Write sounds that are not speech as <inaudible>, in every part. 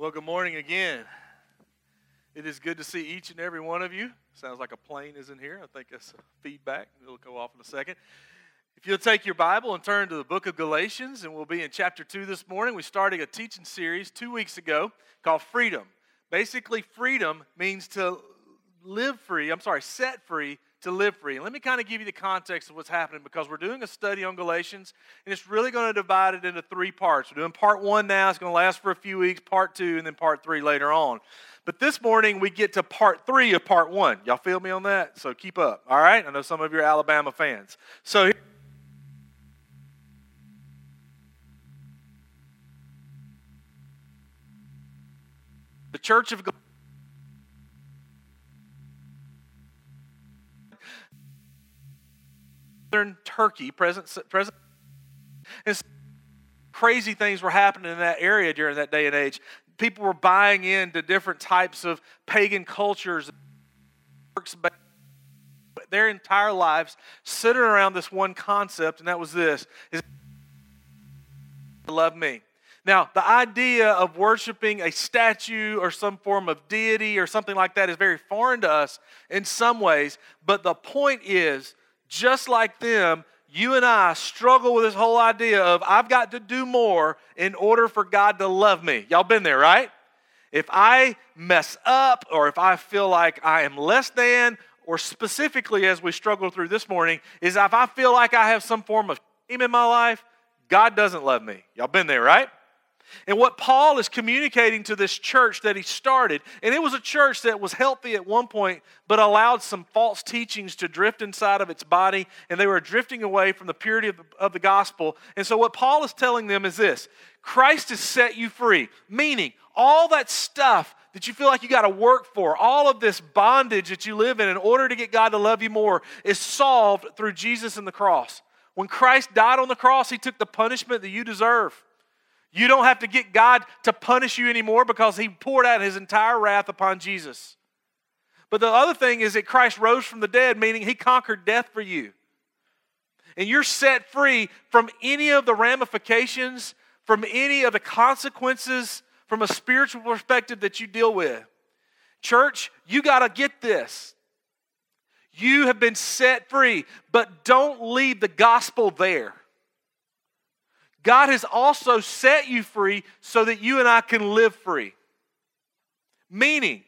Well, good morning again. It is good to see each and every one of you. Sounds like a plane is in here. I think that's feedback. It'll go off in a second. If you'll take your Bible and turn to the book of Galatians, and we'll be in chapter 2 this morning. We started a teaching series two weeks ago called Freedom. Basically, freedom means to live free, I'm sorry, set free to live free. Let me kind of give you the context of what's happening because we're doing a study on Galatians, and it's really going to divide it into three parts. We're doing part one now, it's going to last for a few weeks, part two, and then part three later on. But this morning, we get to part three of part one. Y'all feel me on that? So keep up, all right? I know some of you are Alabama fans. So the church of southern Turkey, present, present, and crazy things were happening in that area during that day and age. People were buying into different types of pagan cultures, their entire lives centered around this one concept, and that was this: is love me. Now, the idea of worshiping a statue or some form of deity or something like that is very foreign to us in some ways, but the point is just like them, you and I struggle with this whole idea of I've got to do more in order for God to love me. Y'all been there, right? If I mess up or if I feel like I am less than, or specifically as we struggle through this morning, is if I feel like I have some form of shame in my life, God doesn't love me. Y'all been there, right? And what Paul is communicating to this church that he started, and it was a church that was healthy at one point, but allowed some false teachings to drift inside of its body, and they were drifting away from the purity of the, of the gospel. And so, what Paul is telling them is this Christ has set you free, meaning all that stuff that you feel like you got to work for, all of this bondage that you live in in order to get God to love you more, is solved through Jesus and the cross. When Christ died on the cross, he took the punishment that you deserve. You don't have to get God to punish you anymore because he poured out his entire wrath upon Jesus. But the other thing is that Christ rose from the dead, meaning he conquered death for you. And you're set free from any of the ramifications, from any of the consequences from a spiritual perspective that you deal with. Church, you got to get this. You have been set free, but don't leave the gospel there. God has also set you free so that you and I can live free. Meaning,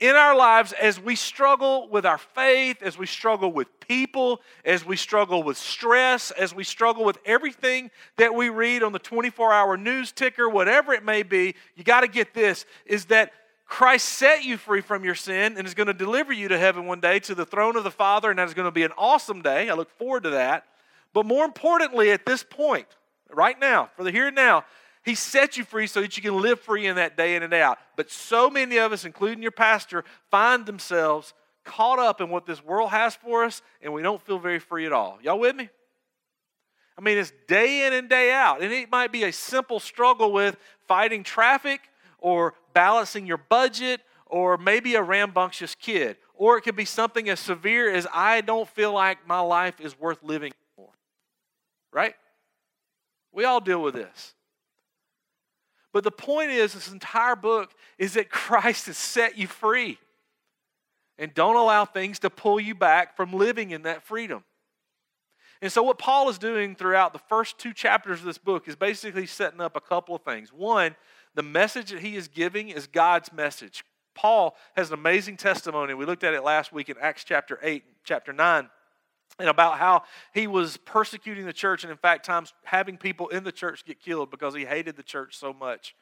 in our lives, as we struggle with our faith, as we struggle with people, as we struggle with stress, as we struggle with everything that we read on the 24 hour news ticker, whatever it may be, you got to get this is that Christ set you free from your sin and is going to deliver you to heaven one day to the throne of the Father, and that is going to be an awesome day. I look forward to that. But more importantly, at this point, right now, for the here and now, He set you free so that you can live free in that day in and out. But so many of us, including your pastor, find themselves caught up in what this world has for us, and we don't feel very free at all. Y'all with me? I mean, it's day in and day out. And it might be a simple struggle with fighting traffic or balancing your budget or maybe a rambunctious kid. Or it could be something as severe as I don't feel like my life is worth living right? We all deal with this. But the point is, this entire book is that Christ has set you free. And don't allow things to pull you back from living in that freedom. And so, what Paul is doing throughout the first two chapters of this book is basically setting up a couple of things. One, the message that he is giving is God's message. Paul has an amazing testimony. We looked at it last week in Acts chapter 8, chapter 9 and about how he was persecuting the church and in fact times having people in the church get killed because he hated the church so much.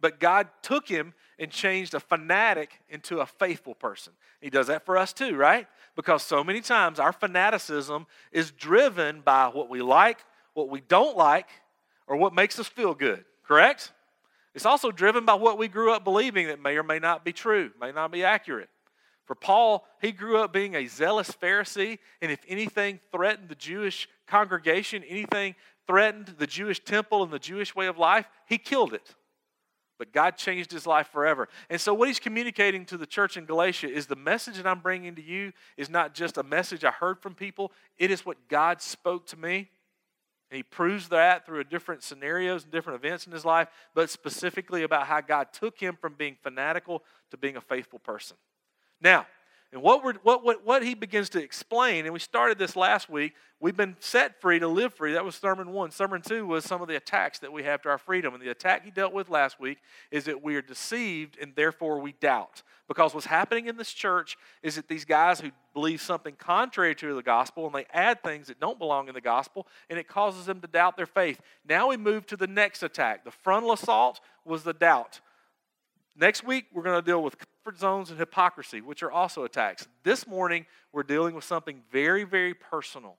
But god took him and changed a fanatic into a faithful person. He does that for us too right? Because so many times our fanaticism is driven by what we like what we don't like or what makes us feel good correct? It's also driven by what we grew up believing that may or may not be true may not be accurate for Paul, he grew up being a zealous Pharisee, and if anything threatened the Jewish congregation, anything threatened the Jewish temple and the Jewish way of life, he killed it. But God changed his life forever. And so, what he's communicating to the church in Galatia is the message that I'm bringing to you is not just a message I heard from people, it is what God spoke to me. And he proves that through different scenarios and different events in his life, but specifically about how God took him from being fanatical to being a faithful person. Now, and what, we're, what, what, what he begins to explain, and we started this last week, we've been set free to live free. That was sermon one. Sermon two was some of the attacks that we have to our freedom. And the attack he dealt with last week is that we are deceived and therefore we doubt. Because what's happening in this church is that these guys who believe something contrary to the gospel and they add things that don't belong in the gospel and it causes them to doubt their faith. Now we move to the next attack. The frontal assault was the doubt. Next week, we're going to deal with comfort zones and hypocrisy, which are also attacks. This morning, we're dealing with something very, very personal.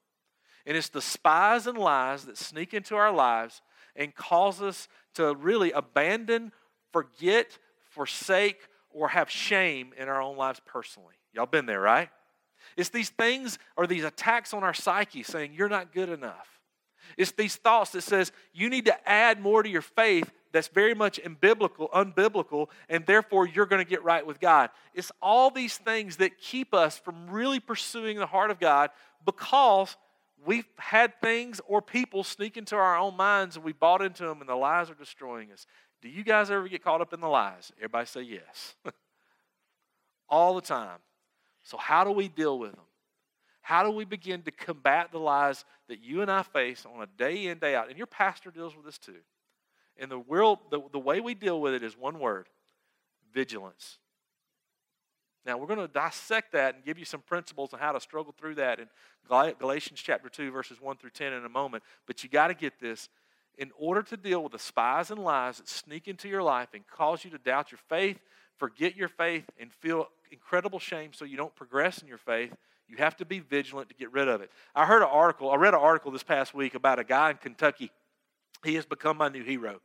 And it's the spies and lies that sneak into our lives and cause us to really abandon, forget, forsake, or have shame in our own lives personally. Y'all been there, right? It's these things or these attacks on our psyche saying, You're not good enough. It's these thoughts that says you need to add more to your faith that's very much unbiblical, unbiblical, and therefore you're going to get right with God. It's all these things that keep us from really pursuing the heart of God because we've had things or people sneak into our own minds and we bought into them and the lies are destroying us. Do you guys ever get caught up in the lies? Everybody say yes. <laughs> all the time. So, how do we deal with them? How do we begin to combat the lies that you and I face on a day in, day out? And your pastor deals with this too. And the world, the, the way we deal with it is one word vigilance. Now, we're going to dissect that and give you some principles on how to struggle through that in Galatians chapter 2, verses 1 through 10 in a moment. But you got to get this. In order to deal with the spies and lies that sneak into your life and cause you to doubt your faith, forget your faith, and feel incredible shame so you don't progress in your faith, you have to be vigilant to get rid of it. I heard an article, I read an article this past week about a guy in Kentucky. He has become my new hero.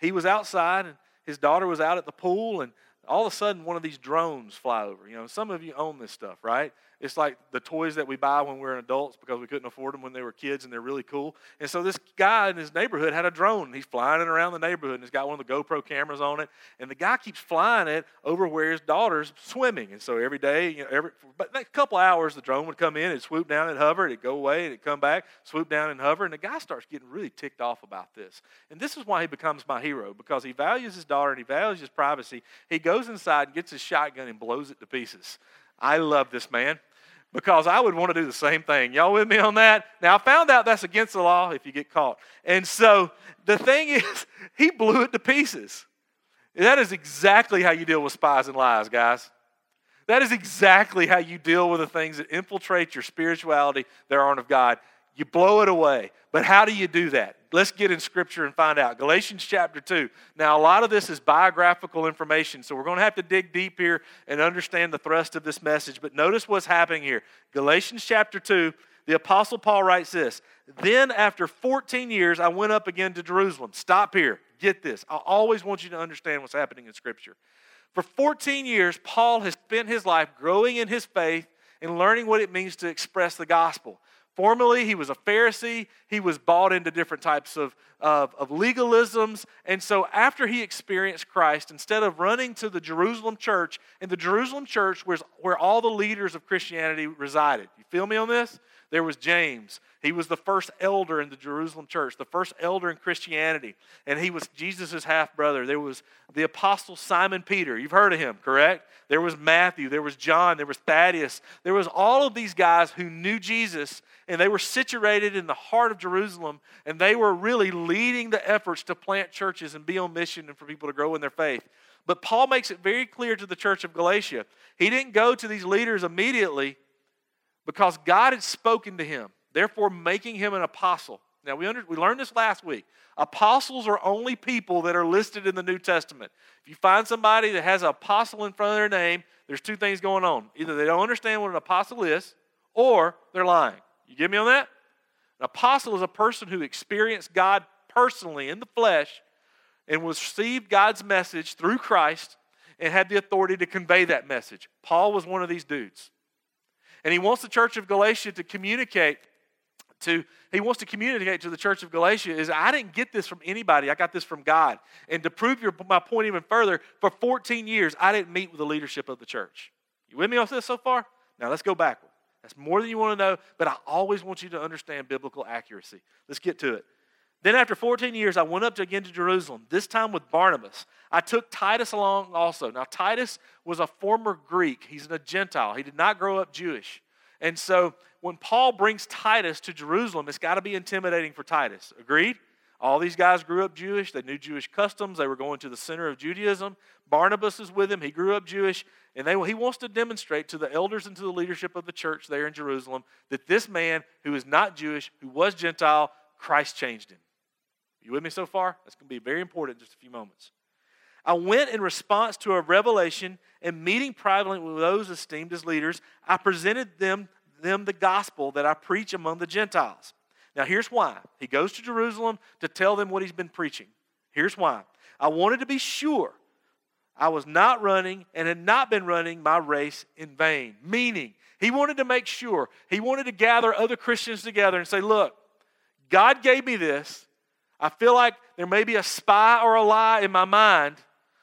He was outside and his daughter was out at the pool and all of a sudden one of these drones fly over. You know, some of you own this stuff, right? It's like the toys that we buy when we're adults because we couldn't afford them when they were kids and they're really cool. And so this guy in his neighborhood had a drone he's flying it around the neighborhood and he's got one of the GoPro cameras on it. And the guy keeps flying it over where his daughter's swimming. And so every day, you know, every but a couple hours, the drone would come in, it'd swoop down and hover, it'd go away, and it'd come back, swoop down and hover. And the guy starts getting really ticked off about this. And this is why he becomes my hero because he values his daughter and he values his privacy. He goes inside and gets his shotgun and blows it to pieces. I love this man because I would want to do the same thing. Y'all with me on that? Now, I found out that's against the law if you get caught. And so the thing is, <laughs> he blew it to pieces. That is exactly how you deal with spies and lies, guys. That is exactly how you deal with the things that infiltrate your spirituality that aren't of God. You blow it away. But how do you do that? Let's get in Scripture and find out. Galatians chapter 2. Now, a lot of this is biographical information, so we're going to have to dig deep here and understand the thrust of this message. But notice what's happening here. Galatians chapter 2, the Apostle Paul writes this Then, after 14 years, I went up again to Jerusalem. Stop here. Get this. I always want you to understand what's happening in Scripture. For 14 years, Paul has spent his life growing in his faith and learning what it means to express the gospel. Formerly, he was a Pharisee. He was bought into different types of, of, of, legalisms. And so, after he experienced Christ, instead of running to the Jerusalem church, and the Jerusalem church was where all the leaders of Christianity resided. You feel me on this? There was James. He was the first elder in the Jerusalem church, the first elder in Christianity, and he was Jesus' half brother. There was the apostle Simon Peter. You've heard of him, correct? There was Matthew, there was John, there was Thaddeus. There was all of these guys who knew Jesus, and they were situated in the heart of Jerusalem, and they were really leading the efforts to plant churches and be on mission and for people to grow in their faith. But Paul makes it very clear to the church of Galatia. He didn't go to these leaders immediately because God had spoken to him, therefore making him an apostle. Now, we, under, we learned this last week. Apostles are only people that are listed in the New Testament. If you find somebody that has an apostle in front of their name, there's two things going on. Either they don't understand what an apostle is, or they're lying. You get me on that? An apostle is a person who experienced God personally in the flesh and received God's message through Christ and had the authority to convey that message. Paul was one of these dudes. And he wants the church of Galatia to communicate to he wants to communicate to the church of Galatia is I didn't get this from anybody. I got this from God. And to prove your, my point even further, for 14 years I didn't meet with the leadership of the church. You with me on this so far? Now let's go backward. That's more than you want to know, but I always want you to understand biblical accuracy. Let's get to it. Then, after 14 years, I went up again to Jerusalem, this time with Barnabas. I took Titus along also. Now, Titus was a former Greek, he's a Gentile. He did not grow up Jewish. And so, when Paul brings Titus to Jerusalem, it's got to be intimidating for Titus. Agreed? All these guys grew up Jewish. They knew Jewish customs. They were going to the center of Judaism. Barnabas is with him. He grew up Jewish. And they, he wants to demonstrate to the elders and to the leadership of the church there in Jerusalem that this man who is not Jewish, who was Gentile, Christ changed him. You with me so far? That's going to be very important in just a few moments. I went in response to a revelation and meeting privately with those esteemed as leaders. I presented them, them the gospel that I preach among the Gentiles. Now, here's why. He goes to Jerusalem to tell them what he's been preaching. Here's why. I wanted to be sure I was not running and had not been running my race in vain. Meaning, he wanted to make sure, he wanted to gather other Christians together and say, Look, God gave me this. I feel like there may be a spy or a lie in my mind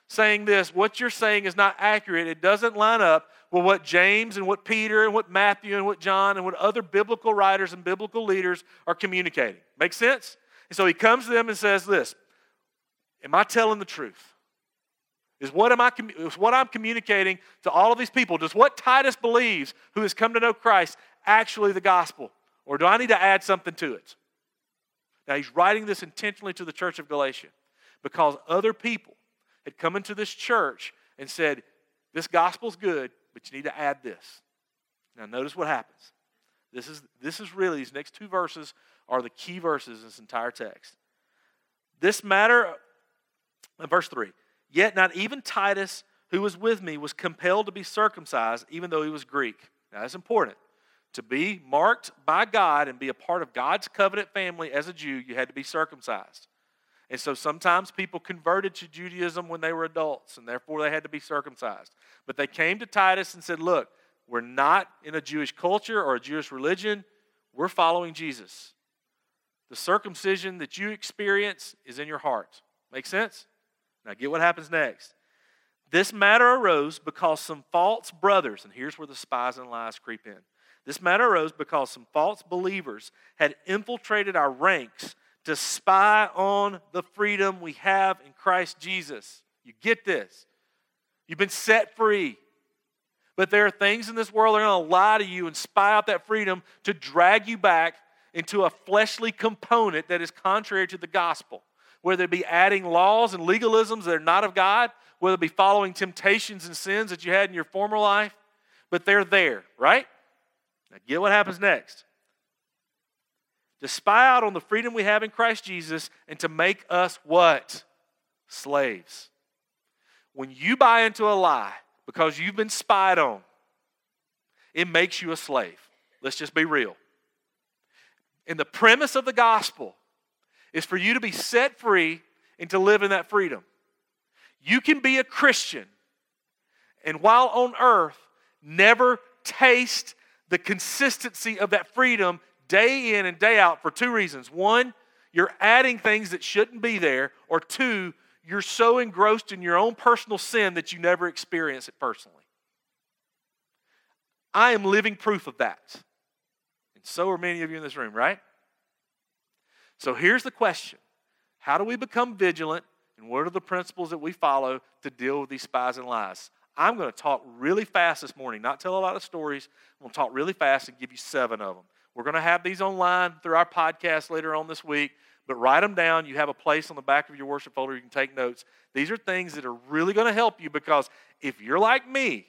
saying this. What you're saying is not accurate. It doesn't line up with what James and what Peter and what Matthew and what John and what other biblical writers and biblical leaders are communicating. Make sense? And so he comes to them and says this Am I telling the truth? Is what, am I, is what I'm communicating to all of these people, does what Titus believes, who has come to know Christ, actually the gospel? Or do I need to add something to it? Now, he's writing this intentionally to the church of Galatia because other people had come into this church and said, This gospel's good, but you need to add this. Now, notice what happens. This is, this is really, these next two verses are the key verses in this entire text. This matter, uh, verse 3 Yet not even Titus, who was with me, was compelled to be circumcised, even though he was Greek. Now, that's important. To be marked by God and be a part of God's covenant family as a Jew, you had to be circumcised. And so sometimes people converted to Judaism when they were adults, and therefore they had to be circumcised. But they came to Titus and said, Look, we're not in a Jewish culture or a Jewish religion, we're following Jesus. The circumcision that you experience is in your heart. Make sense? Now, get what happens next. This matter arose because some false brothers, and here's where the spies and lies creep in. This matter arose because some false believers had infiltrated our ranks to spy on the freedom we have in Christ Jesus. You get this. You've been set free. But there are things in this world that are going to lie to you and spy out that freedom to drag you back into a fleshly component that is contrary to the gospel. Whether it be adding laws and legalisms that are not of God, whether it be following temptations and sins that you had in your former life, but they're there, right? Now, get what happens next to spy out on the freedom we have in Christ Jesus and to make us what? Slaves. When you buy into a lie because you've been spied on, it makes you a slave. Let's just be real. And the premise of the gospel is for you to be set free and to live in that freedom. You can be a Christian and while on earth, never taste the consistency of that freedom day in and day out for two reasons. One, you're adding things that shouldn't be there, or two, you're so engrossed in your own personal sin that you never experience it personally. I am living proof of that. And so are many of you in this room, right? So here's the question How do we become vigilant, and what are the principles that we follow to deal with these spies and lies? I'm going to talk really fast this morning, not tell a lot of stories. I'm going to talk really fast and give you seven of them. We're going to have these online through our podcast later on this week, but write them down. You have a place on the back of your worship folder you can take notes. These are things that are really going to help you because if you're like me,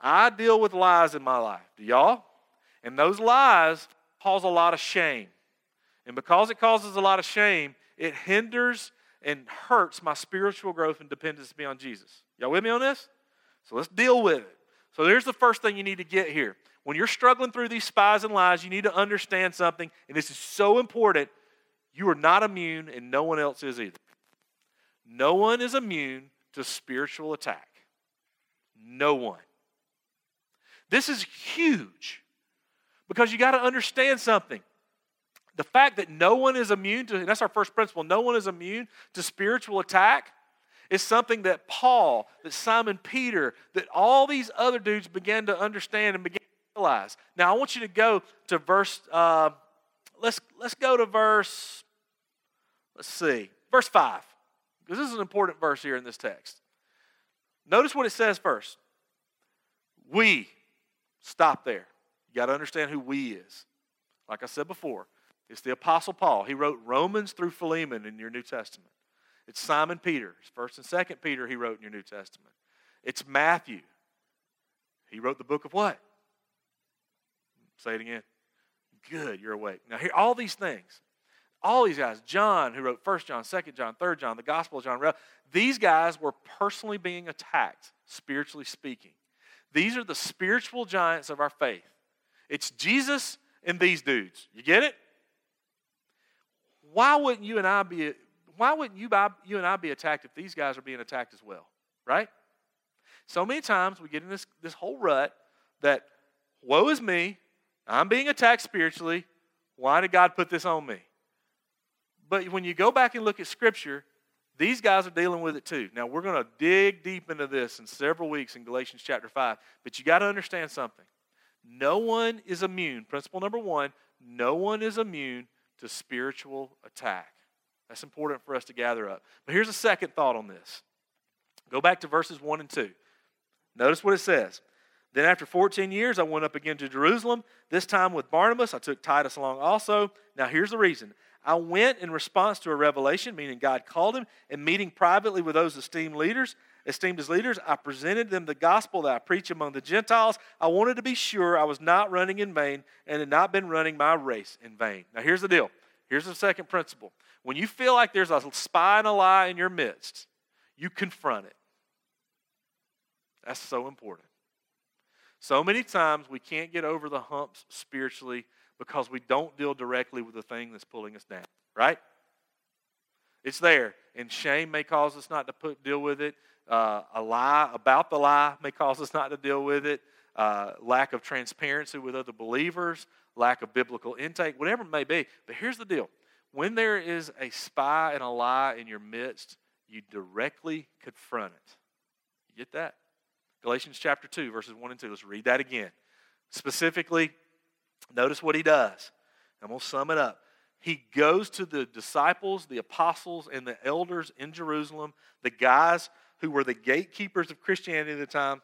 I deal with lies in my life. Do y'all? And those lies cause a lot of shame. And because it causes a lot of shame, it hinders and hurts my spiritual growth and dependence on Jesus. Y'all with me on this? So let's deal with it. So there's the first thing you need to get here when you're struggling through these spies and lies, you need to understand something, and this is so important. You are not immune, and no one else is either. No one is immune to spiritual attack. No one. This is huge because you got to understand something. The fact that no one is immune to, that's our first principle, no one is immune to spiritual attack is something that Paul, that Simon Peter, that all these other dudes began to understand and began to realize. Now, I want you to go to verse, uh, let's, let's go to verse, let's see, verse 5, because this is an important verse here in this text. Notice what it says first. We, stop there. You got to understand who we is. Like I said before, it's the Apostle Paul. He wrote Romans through Philemon in your New Testament. It's Simon Peter. It's First and Second Peter he wrote in your New Testament. It's Matthew. He wrote the book of what? Say it again. Good, you're awake. Now, here, all these things, all these guys, John, who wrote First John, Second John, Third John, the Gospel of John, these guys were personally being attacked, spiritually speaking. These are the spiritual giants of our faith. It's Jesus and these dudes. You get it? Why wouldn't you and I be why wouldn't you, you and I be attacked if these guys are being attacked as well? Right? So many times we get in this, this whole rut that woe is me, I'm being attacked spiritually. Why did God put this on me? But when you go back and look at Scripture, these guys are dealing with it too. Now, we're going to dig deep into this in several weeks in Galatians chapter 5, but you got to understand something. No one is immune. Principle number one no one is immune to spiritual attack. That's important for us to gather up. But here's a second thought on this. Go back to verses 1 and 2. Notice what it says. Then after 14 years, I went up again to Jerusalem, this time with Barnabas. I took Titus along also. Now, here's the reason I went in response to a revelation, meaning God called him, and meeting privately with those esteemed leaders, esteemed as leaders, I presented them the gospel that I preach among the Gentiles. I wanted to be sure I was not running in vain and had not been running my race in vain. Now, here's the deal. Here's the second principle. When you feel like there's a spy and a lie in your midst, you confront it. That's so important. So many times we can't get over the humps spiritually because we don't deal directly with the thing that's pulling us down, right? It's there. And shame may cause us not to put, deal with it. Uh, a lie about the lie may cause us not to deal with it. Uh, lack of transparency with other believers, lack of biblical intake, whatever it may be. But here's the deal when there is a spy and a lie in your midst, you directly confront it. You get that? Galatians chapter 2, verses 1 and 2. Let's read that again. Specifically, notice what he does. And we'll sum it up. He goes to the disciples, the apostles, and the elders in Jerusalem, the guys who were the gatekeepers of Christianity at the time,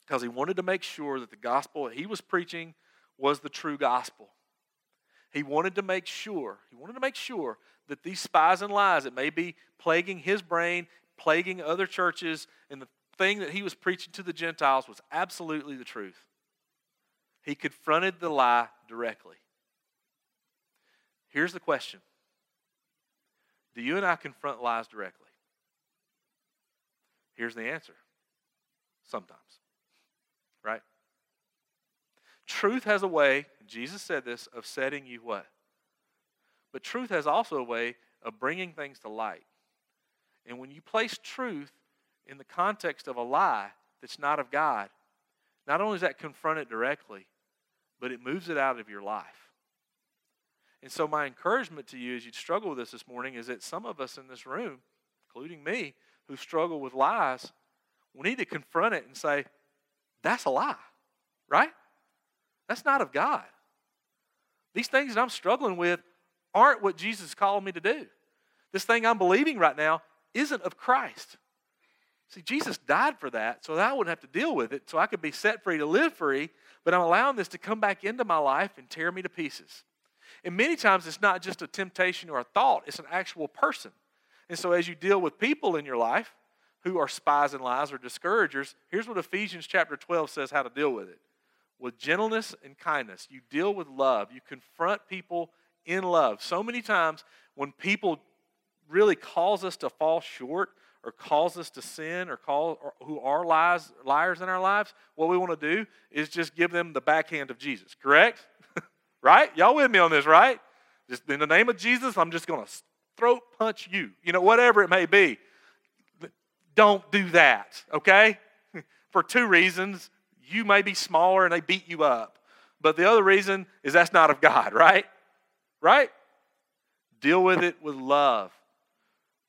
because he wanted to make sure that the gospel he was preaching was the true gospel. He wanted to make sure, he wanted to make sure that these spies and lies that may be plaguing his brain, plaguing other churches, and the thing that he was preaching to the Gentiles was absolutely the truth. He confronted the lie directly. Here's the question Do you and I confront lies directly? Here's the answer sometimes? Truth has a way, Jesus said this, of setting you what? But truth has also a way of bringing things to light. And when you place truth in the context of a lie that's not of God, not only does that confront it directly, but it moves it out of your life. And so, my encouragement to you as you struggle with this this morning is that some of us in this room, including me, who struggle with lies, we need to confront it and say, that's a lie, right? That's not of God. These things that I'm struggling with aren't what Jesus called me to do. This thing I'm believing right now isn't of Christ. See, Jesus died for that so that I wouldn't have to deal with it, so I could be set free to live free, but I'm allowing this to come back into my life and tear me to pieces. And many times it's not just a temptation or a thought, it's an actual person. And so as you deal with people in your life who are spies and lies or discouragers, here's what Ephesians chapter 12 says how to deal with it. With gentleness and kindness, you deal with love. You confront people in love. So many times when people really cause us to fall short or cause us to sin or call or who are lies, liars in our lives, what we want to do is just give them the backhand of Jesus, correct? <laughs> right? Y'all with me on this, right? Just in the name of Jesus, I'm just going to throat punch you. You know, whatever it may be. Don't do that, okay? <laughs> For two reasons. You may be smaller and they beat you up. But the other reason is that's not of God, <laughs> right? Right? Deal with it with love.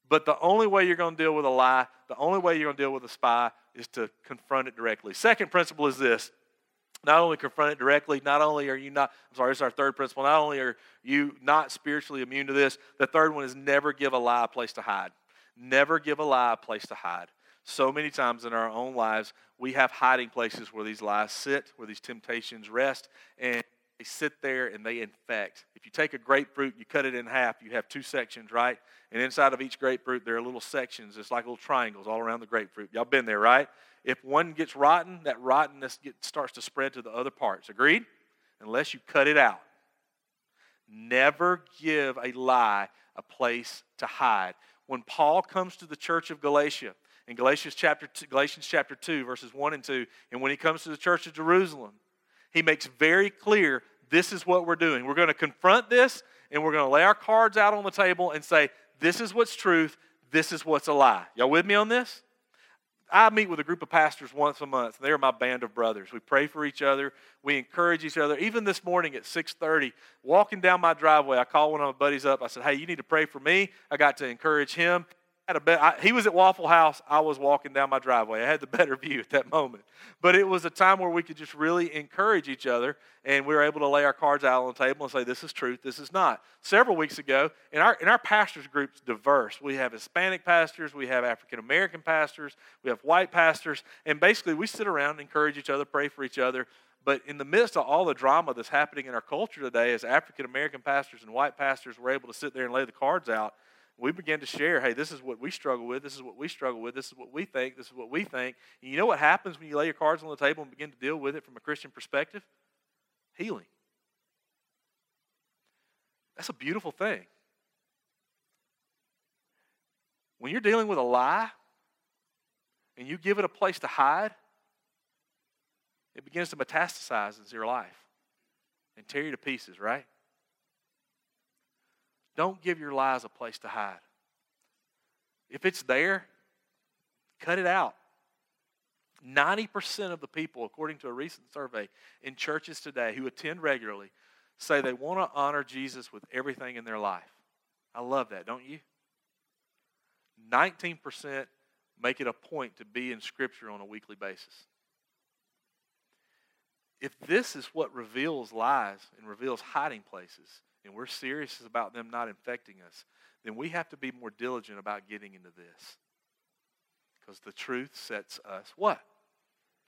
But the only way you're going to deal with a lie, the only way you're going to deal with a spy is to confront it directly. Second principle is this not only confront it directly, not only are you not, I'm sorry, this is our third principle, not only are you not spiritually immune to this, the third one is never give a lie a place to hide. Never give a lie a place to hide. So many times in our own lives, we have hiding places where these lies sit, where these temptations rest, and they sit there and they infect. If you take a grapefruit, you cut it in half, you have two sections, right? And inside of each grapefruit, there are little sections. It's like little triangles all around the grapefruit. Y'all been there, right? If one gets rotten, that rottenness gets, starts to spread to the other parts. Agreed? Unless you cut it out. Never give a lie a place to hide. When Paul comes to the church of Galatia, in Galatians chapter two, Galatians chapter 2, verses 1 and 2, and when he comes to the church of Jerusalem, he makes very clear this is what we're doing. We're going to confront this and we're going to lay our cards out on the table and say, this is what's truth, this is what's a lie. Y'all with me on this? I meet with a group of pastors once a month. They're my band of brothers. We pray for each other. We encourage each other. Even this morning at 6:30, walking down my driveway, I called one of my buddies up. I said, "Hey, you need to pray for me." I got to encourage him had a be- I, he was at Waffle House. I was walking down my driveway. I had the <laughs> better view at that moment. But it was a time where we could just really encourage each other, and we were able to lay our cards out on the table and say, "This is truth. This is not." Several weeks ago, in our in our pastors group's diverse. We have Hispanic pastors, we have African American pastors, we have white pastors, and basically we sit around encourage each other, pray for each other. But in the midst of all the drama that's happening in our culture today, as African American pastors and white pastors were able to sit there and lay the cards out, we began to share, hey, this is what we struggle with, this is what we struggle with, this is what we think, this is what we think. And you know what happens when you lay your cards on the table and begin to deal with it from a Christian perspective? Healing. That's a beautiful thing. When you're dealing with a lie and you give it a place to hide, it begins to metastasize into your life and tear you to pieces, right? Don't give your lies a place to hide. If it's there, cut it out. 90% of the people, according to a recent survey in churches today who attend regularly, say they want to honor Jesus with everything in their life. I love that, don't you? 19% make it a point to be in Scripture on a weekly basis. If this is what reveals lies and reveals hiding places, and we're serious about them not infecting us, then we have to be more diligent about getting into this. Because the truth sets us what?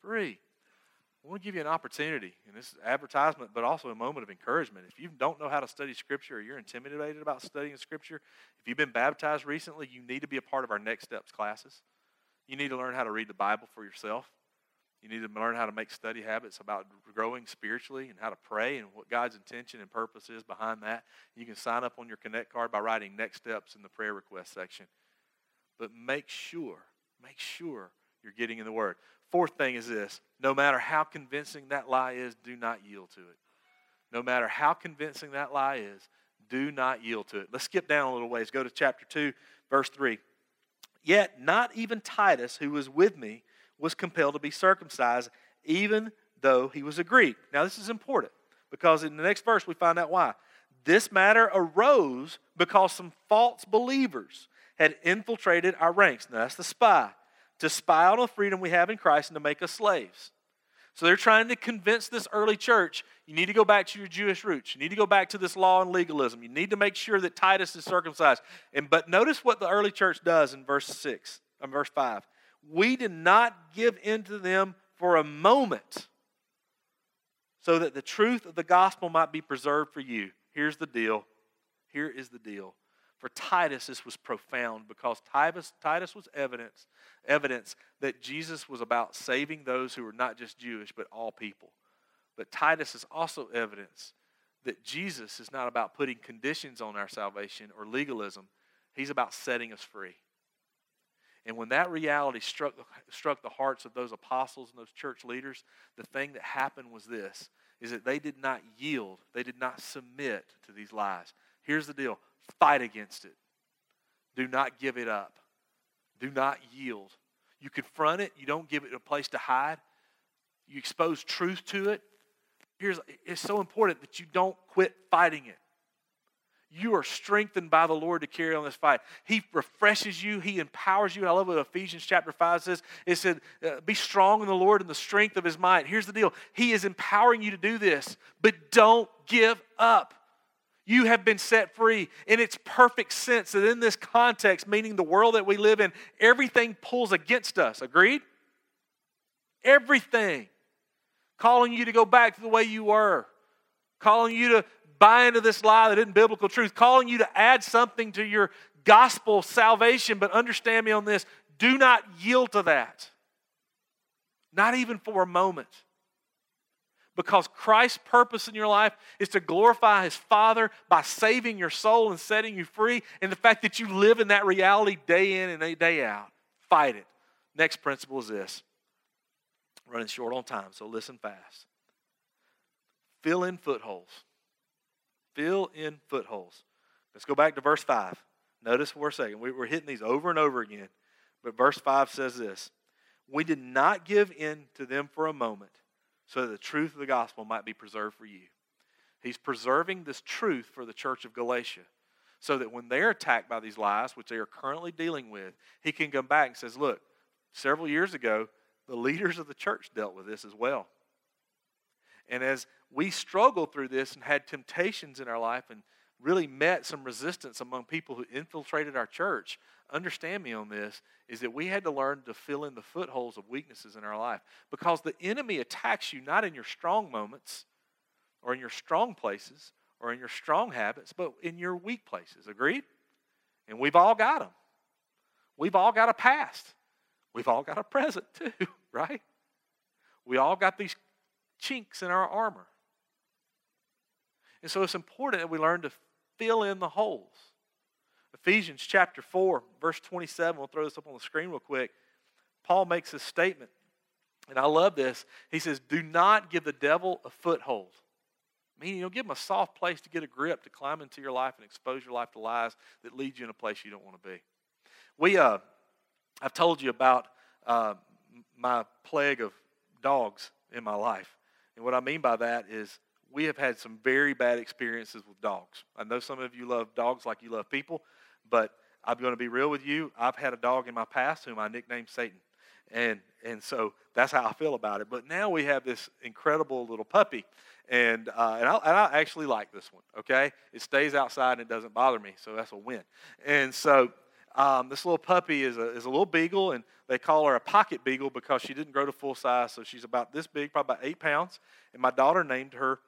Free. I want to give you an opportunity, and this is advertisement, but also a moment of encouragement. If you don't know how to study Scripture or you're intimidated about studying Scripture, if you've been baptized recently, you need to be a part of our Next Steps classes. You need to learn how to read the Bible for yourself. You need to learn how to make study habits about growing spiritually and how to pray and what God's intention and purpose is behind that. You can sign up on your Connect card by writing next steps in the prayer request section. But make sure, make sure you're getting in the Word. Fourth thing is this no matter how convincing that lie is, do not yield to it. No matter how convincing that lie is, do not yield to it. Let's skip down a little ways. Go to chapter 2, verse 3. Yet not even Titus, who was with me, was compelled to be circumcised, even though he was a Greek. Now, this is important because in the next verse we find out why. This matter arose because some false believers had infiltrated our ranks. Now, that's the spy. To spy on the freedom we have in Christ and to make us slaves. So they're trying to convince this early church you need to go back to your Jewish roots. You need to go back to this law and legalism. You need to make sure that Titus is circumcised. And but notice what the early church does in verse 6, or verse 5 we did not give in to them for a moment so that the truth of the gospel might be preserved for you. Here's the deal. Here is the deal. For Titus, this was profound because Titus, Titus was evidence, evidence that Jesus was about saving those who were not just Jewish, but all people. But Titus is also evidence that Jesus is not about putting conditions on our salvation or legalism, he's about setting us free. And when that reality struck, struck the hearts of those apostles and those church leaders, the thing that happened was this is that they did not yield, they did not submit to these lies. Here's the deal fight against it. Do not give it up. Do not yield. You confront it, you don't give it a place to hide. You expose truth to it. Here's it's so important that you don't quit fighting it. You are strengthened by the Lord to carry on this fight. He refreshes you, He empowers you. I love what Ephesians chapter 5 says. It said, uh, Be strong in the Lord and the strength of His might. Here's the deal He is empowering you to do this, but don't give up. You have been set free in its perfect sense that in this context, meaning the world that we live in, everything pulls against us. Agreed? Everything. Calling you to go back to the way you were, calling you to buy into this lie that isn't biblical truth, calling you to add something to your gospel salvation. But understand me on this do not yield to that, not even for a moment. Because Christ's purpose in your life is to glorify His Father by saving your soul and setting you free. And the fact that you live in that reality day in and day out, fight it. Next principle is this running short on time, so listen fast. Fill in footholds. Fill in footholds. Let's go back to verse 5. Notice for a second. We're hitting these over and over again. But verse 5 says this We did not give in to them for a moment so that the truth of the gospel might be preserved for you. He's preserving this truth for the church of Galatia so that when they're attacked by these lies, which they are currently dealing with, he can come back and says, Look, several years ago, the leaders of the church dealt with this as well. And as we struggled through this and had temptations in our life and really met some resistance among people who infiltrated our church, understand me on this, is that we had to learn to fill in the footholds of weaknesses in our life. Because the enemy attacks you not in your strong moments or in your strong places or in your strong habits, but in your weak places. Agreed? And we've all got them. We've all got a past. We've all got a present <laughs> too, right? We all got these chinks in our armor. And so it's important that we learn to fill in the holes. Ephesians chapter 4, verse 27, we'll throw this up on the screen real quick. Paul makes this statement, and I love this. He says, Do not give the devil a foothold. Meaning, you know, give him a soft place to get a grip, to climb into your life and expose your life to lies that lead you in a place you don't want to be. We, uh, I've told you about uh, my plague of dogs in my life. And what I mean by that is we have had some very bad experiences with dogs. I know some of you love dogs like you love people, but I'm going to be real with you. I've had a dog in my past whom I nicknamed Satan. And, and so that's how I feel about it. But now we have this incredible little puppy. And, uh, and, I, and I actually like this one, okay? It stays outside and it doesn't bother me, so that's a win. And so um, this little puppy is a, is a little beagle, and they call her a pocket beagle because she didn't grow to full size, so she's about this big, probably about eight pounds. And my daughter named her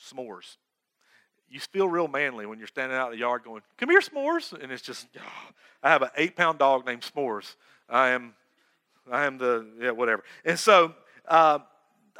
s'mores. You feel real manly when you're standing out in the yard going, Come here, s'mores. And it's just, oh, I have an eight pound dog named S'mores. I am, I am the, yeah, whatever. And so, uh,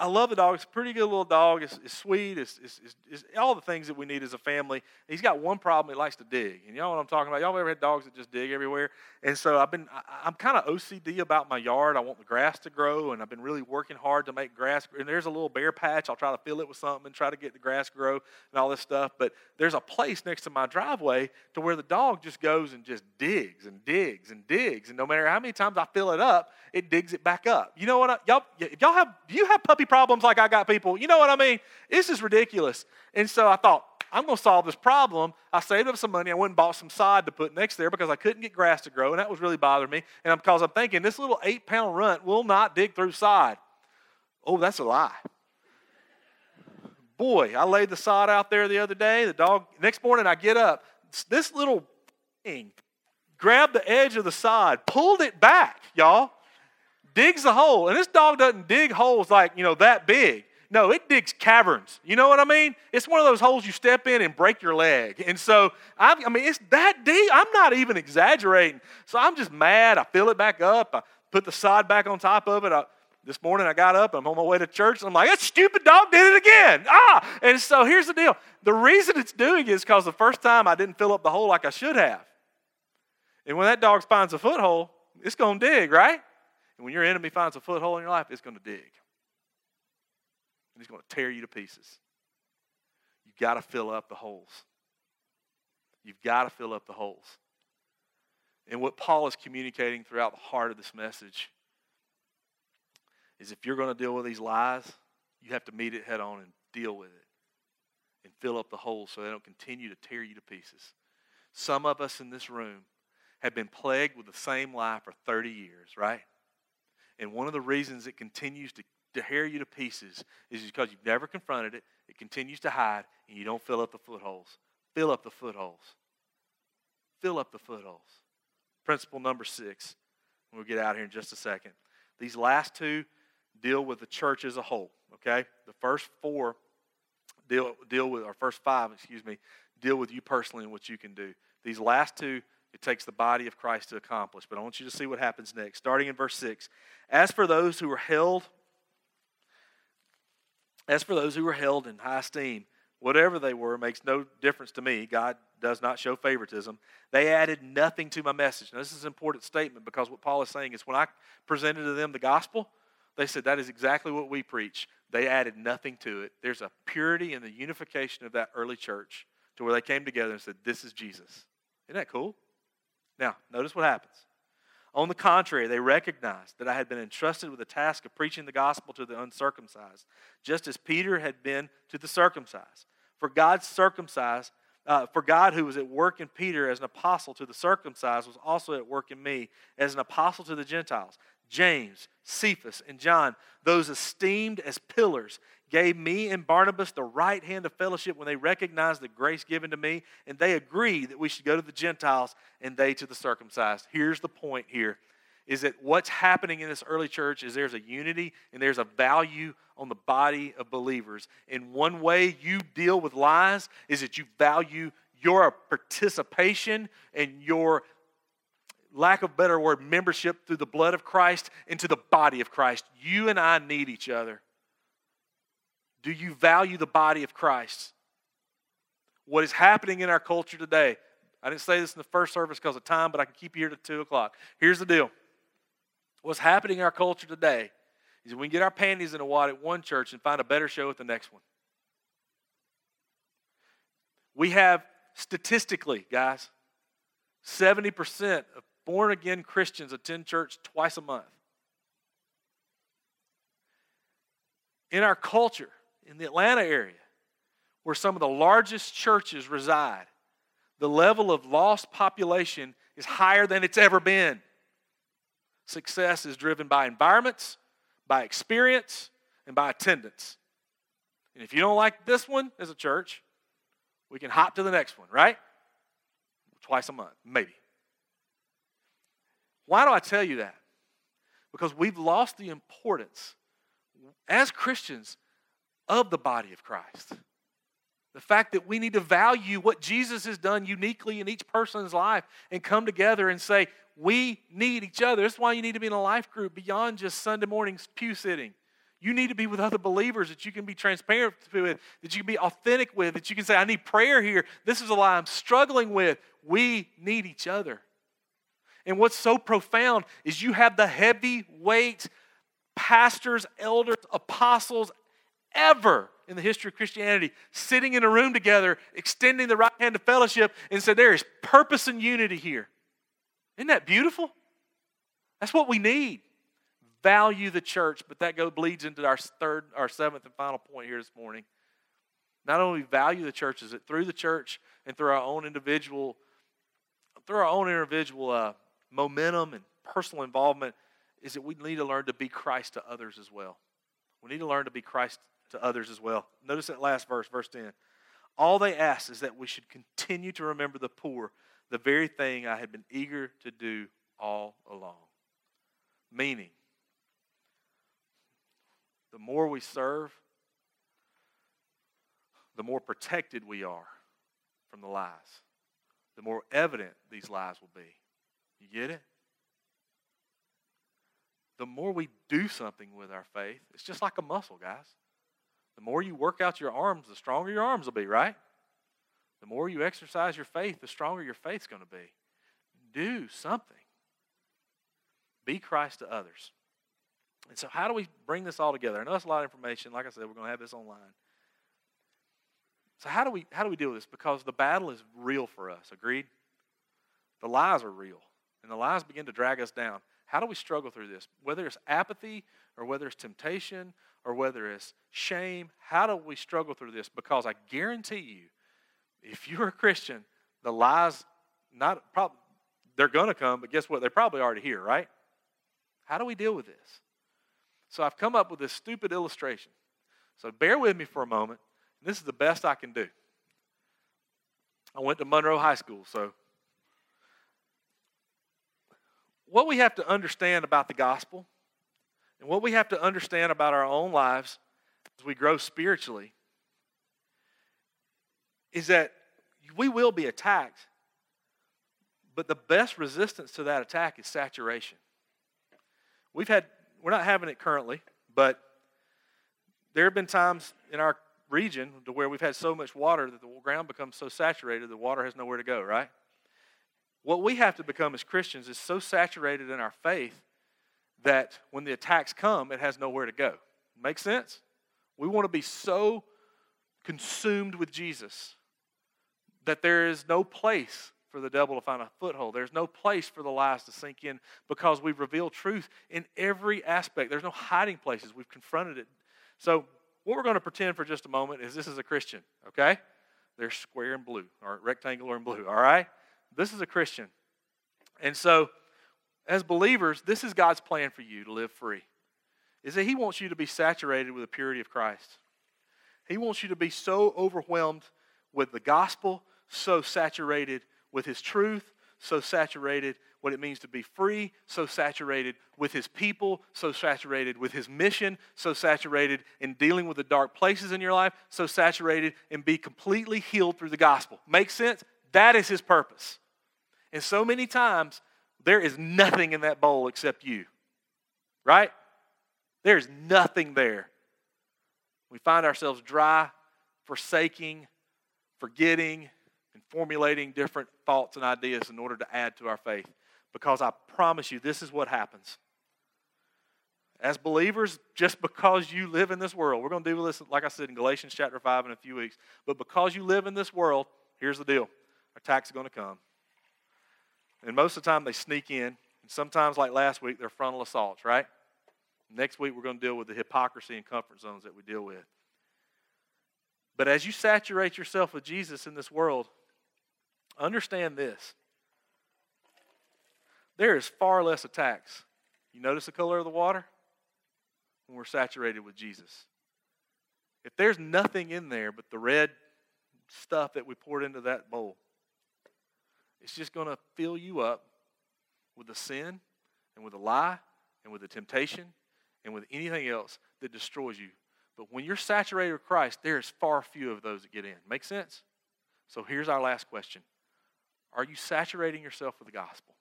I love the dog. It's a pretty good little dog. It's, it's sweet. It's, it's, it's, all the things that we need as a family. He's got one problem. He likes to dig. And y'all know what I'm talking about? Y'all ever had dogs that just dig everywhere? And so I've been, I, am kind of OCD about my yard. I want the grass to grow, and I've been really working hard to make grass. And there's a little bare patch. I'll try to fill it with something and try to get the grass grow and all this stuff. But there's a place next to my driveway to where the dog just goes and just digs and digs and digs. And no matter how many times I fill it up, it digs it back up. You know what? I, y'all, y'all have, do you have puppy problems like I got people. You know what I mean? This is ridiculous. And so I thought, I'm going to solve this problem. I saved up some money. I went and bought some sod to put next there because I couldn't get grass to grow, and that was really bothering me. And because I'm thinking this little eight pound runt will not dig through sod. Oh, that's a lie. Boy, I laid the sod out there the other day. The dog, next morning I get up. This little thing grabbed the edge of the sod, pulled it back, y'all digs a hole. And this dog doesn't dig holes like, you know, that big. No, it digs caverns. You know what I mean? It's one of those holes you step in and break your leg. And so, I, I mean, it's that deep. I'm not even exaggerating. So I'm just mad. I fill it back up. I put the sod back on top of it. I, this morning I got up, I'm on my way to church, and I'm like, that stupid dog did it again. Ah! And so here's the deal. The reason it's doing it is because the first time I didn't fill up the hole like I should have. And when that dog finds a foothold, it's going to dig, right? And when your enemy finds a foothold in your life, it's going to dig. And he's going to tear you to pieces. You've got to fill up the holes. You've got to fill up the holes. And what Paul is communicating throughout the heart of this message is if you're going to deal with these lies, you have to meet it head on and deal with it. and fill up the holes so they don't continue to tear you to pieces. Some of us in this room have been plagued with the same lie for 30 years, right? And one of the reasons it continues to, to tear you to pieces is because you've never confronted it, it continues to hide, and you don't fill up the footholes. Fill up the footholes. Fill up the footholes. Principle number six. We'll get out here in just a second. These last two deal with the church as a whole, okay? The first four deal, deal with, or first five, excuse me, deal with you personally and what you can do. These last two, it takes the body of Christ to accomplish. But I want you to see what happens next. Starting in verse 6. As for those who were held, as for those who were held in high esteem, whatever they were makes no difference to me. God does not show favoritism. They added nothing to my message. Now, this is an important statement because what Paul is saying is when I presented to them the gospel, they said that is exactly what we preach. They added nothing to it. There's a purity in the unification of that early church to where they came together and said, This is Jesus. Isn't that cool? Now, notice what happens. On the contrary, they recognized that I had been entrusted with the task of preaching the gospel to the uncircumcised, just as Peter had been to the circumcised. For God circumcised, uh, for God who was at work in Peter as an apostle to the circumcised was also at work in me as an apostle to the Gentiles. James, Cephas, and John, those esteemed as pillars, gave me and Barnabas the right hand of fellowship when they recognized the grace given to me, and they agreed that we should go to the Gentiles and they to the circumcised. Here's the point here is that what's happening in this early church is there's a unity and there's a value on the body of believers. And one way you deal with lies is that you value your participation and your lack of better word, membership through the blood of Christ into the body of Christ. You and I need each other. Do you value the body of Christ? What is happening in our culture today? I didn't say this in the first service because of time, but I can keep you here to 2 o'clock. Here's the deal. What's happening in our culture today is we can get our panties in a wad at one church and find a better show at the next one. We have statistically, guys, 70% of born again Christians attend church twice a month. In our culture, in the Atlanta area, where some of the largest churches reside, the level of lost population is higher than it's ever been. Success is driven by environments, by experience, and by attendance. And if you don't like this one as a church, we can hop to the next one, right? Twice a month, maybe. Why do I tell you that? Because we've lost the importance as Christians of the body of Christ. The fact that we need to value what Jesus has done uniquely in each person's life and come together and say, we need each other. That's why you need to be in a life group beyond just Sunday morning's pew sitting. You need to be with other believers that you can be transparent with, that you can be authentic with, that you can say, I need prayer here. This is a lie I'm struggling with. We need each other. And what's so profound is you have the heavyweight pastors, elders, apostles ever in the history of Christianity sitting in a room together, extending the right hand of fellowship, and said, There is purpose and unity here. Isn't that beautiful? That's what we need. Value the church, but that go bleeds into our third, our seventh and final point here this morning. Not only value the church, is it through the church and through our own individual, through our own individual uh, momentum and personal involvement, is that we need to learn to be Christ to others as well. We need to learn to be Christ to others as well. Notice that last verse, verse 10. All they ask is that we should continue to remember the poor, the very thing I had been eager to do all along. Meaning, the more we serve, the more protected we are from the lies, the more evident these lies will be. You get it? The more we do something with our faith, it's just like a muscle, guys. The more you work out your arms, the stronger your arms will be, right? The more you exercise your faith, the stronger your faith's going to be. Do something. Be Christ to others. And so, how do we bring this all together? I know it's a lot of information. Like I said, we're going to have this online. So, how do we how do we deal with this? Because the battle is real for us. Agreed. The lies are real. and the lies begin to drag us down. How do we struggle through this? Whether it's apathy or whether it's temptation or whether it's shame, how do we struggle through this? Because I guarantee you, if you're a Christian, the lies not probably they're going to come, but guess what? They're probably already here, right? How do we deal with this? So I've come up with this stupid illustration. So bear with me for a moment. This is the best I can do. I went to Monroe High School, so what we have to understand about the gospel and what we have to understand about our own lives as we grow spiritually is that we will be attacked, but the best resistance to that attack is saturation. We've had, we're not having it currently, but there have been times in our region to where we've had so much water that the ground becomes so saturated the water has nowhere to go, right? What we have to become as Christians is so saturated in our faith that when the attacks come, it has nowhere to go. Make sense? We want to be so consumed with Jesus that there is no place for the devil to find a foothold. There's no place for the lies to sink in because we've revealed truth in every aspect. There's no hiding places. We've confronted it. So, what we're going to pretend for just a moment is this is a Christian, okay? They're square and blue, or rectangular and blue, all right? This is a Christian. And so, as believers, this is God's plan for you to live free. Is that He wants you to be saturated with the purity of Christ. He wants you to be so overwhelmed with the gospel, so saturated with His truth, so saturated what it means to be free, so saturated with His people, so saturated with His mission, so saturated in dealing with the dark places in your life, so saturated and be completely healed through the gospel. Make sense? That is His purpose. And so many times, there is nothing in that bowl except you. Right? There's nothing there. We find ourselves dry, forsaking, forgetting, and formulating different thoughts and ideas in order to add to our faith. Because I promise you, this is what happens. As believers, just because you live in this world, we're going to do this, like I said, in Galatians chapter 5 in a few weeks. But because you live in this world, here's the deal our attacks are going to come. And most of the time they sneak in. And sometimes, like last week, they're frontal assaults, right? Next week, we're going to deal with the hypocrisy and comfort zones that we deal with. But as you saturate yourself with Jesus in this world, understand this there is far less attacks. You notice the color of the water? When we're saturated with Jesus. If there's nothing in there but the red stuff that we poured into that bowl, it's just going to fill you up with the sin and with the lie and with the temptation and with anything else that destroys you. But when you're saturated with Christ, there is far few of those that get in. Make sense? So here's our last question Are you saturating yourself with the gospel?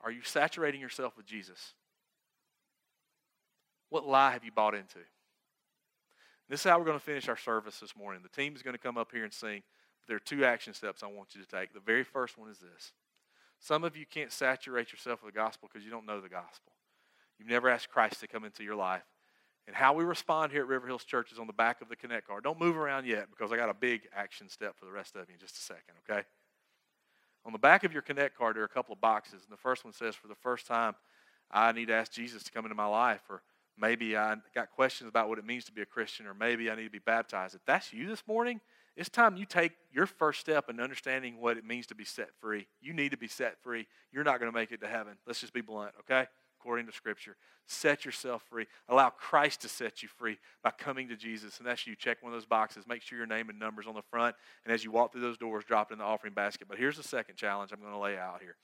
Are you saturating yourself with Jesus? What lie have you bought into? This is how we're going to finish our service this morning. The team is going to come up here and sing. There are two action steps I want you to take. The very first one is this some of you can't saturate yourself with the gospel because you don't know the gospel. You've never asked Christ to come into your life. And how we respond here at River Hills Church is on the back of the Connect card. Don't move around yet because I got a big action step for the rest of you in just a second, okay? On the back of your Connect card, there are a couple of boxes. And the first one says, For the first time, I need to ask Jesus to come into my life. Or maybe I got questions about what it means to be a Christian. Or maybe I need to be baptized. If that's you this morning, it's time you take your first step in understanding what it means to be set free. You need to be set free. You're not going to make it to heaven. Let's just be blunt, okay? According to Scripture. Set yourself free. Allow Christ to set you free by coming to Jesus. And that's you. Check one of those boxes. Make sure your name and numbers on the front. And as you walk through those doors, drop it in the offering basket. But here's the second challenge I'm going to lay out here.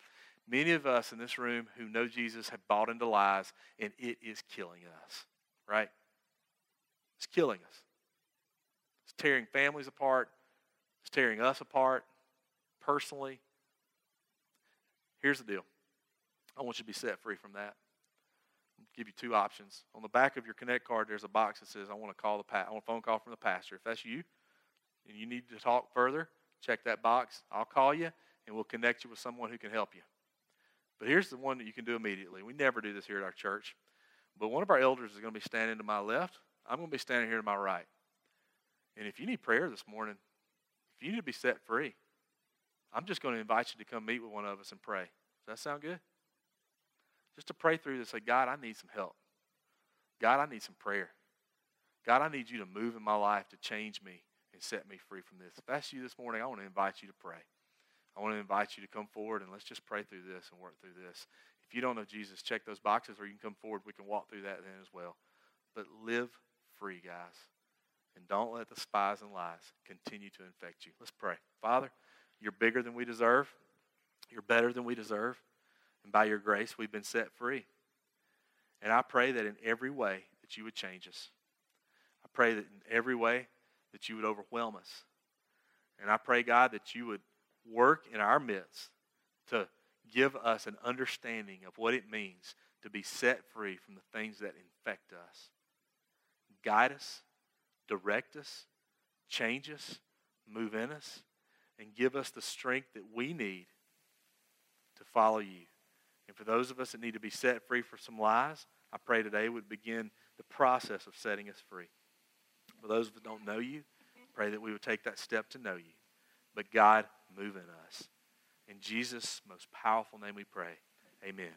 Many of us in this room who know Jesus have bought into lies, and it is killing us, right? It's killing us tearing families apart, it's tearing us apart personally. Here's the deal I want you to be set free from that. I'll give you two options. On the back of your Connect card, there's a box that says, I want to call the pa- I want a phone call from the pastor. If that's you and you need to talk further, check that box. I'll call you and we'll connect you with someone who can help you. But here's the one that you can do immediately. We never do this here at our church. But one of our elders is going to be standing to my left. I'm going to be standing here to my right. And if you need prayer this morning, if you need to be set free, I'm just going to invite you to come meet with one of us and pray. Does that sound good? Just to pray through this, say, God, I need some help. God, I need some prayer. God, I need you to move in my life to change me and set me free from this. If that's you this morning, I want to invite you to pray. I want to invite you to come forward and let's just pray through this and work through this. If you don't know Jesus, check those boxes or you can come forward. We can walk through that then as well. But live free, guys. And don't let the spies and lies continue to infect you. Let's pray. Father, you're bigger than we deserve. You're better than we deserve. And by your grace, we've been set free. And I pray that in every way that you would change us. I pray that in every way that you would overwhelm us. And I pray, God, that you would work in our midst to give us an understanding of what it means to be set free from the things that infect us. Guide us, direct us, change us, move in us, and give us the strength that we need to follow you. And for those of us that need to be set free from some lies, I pray today would begin the process of setting us free. For those that don't know you, pray that we would take that step to know you. But God, move in us. In Jesus' most powerful name we pray. Amen.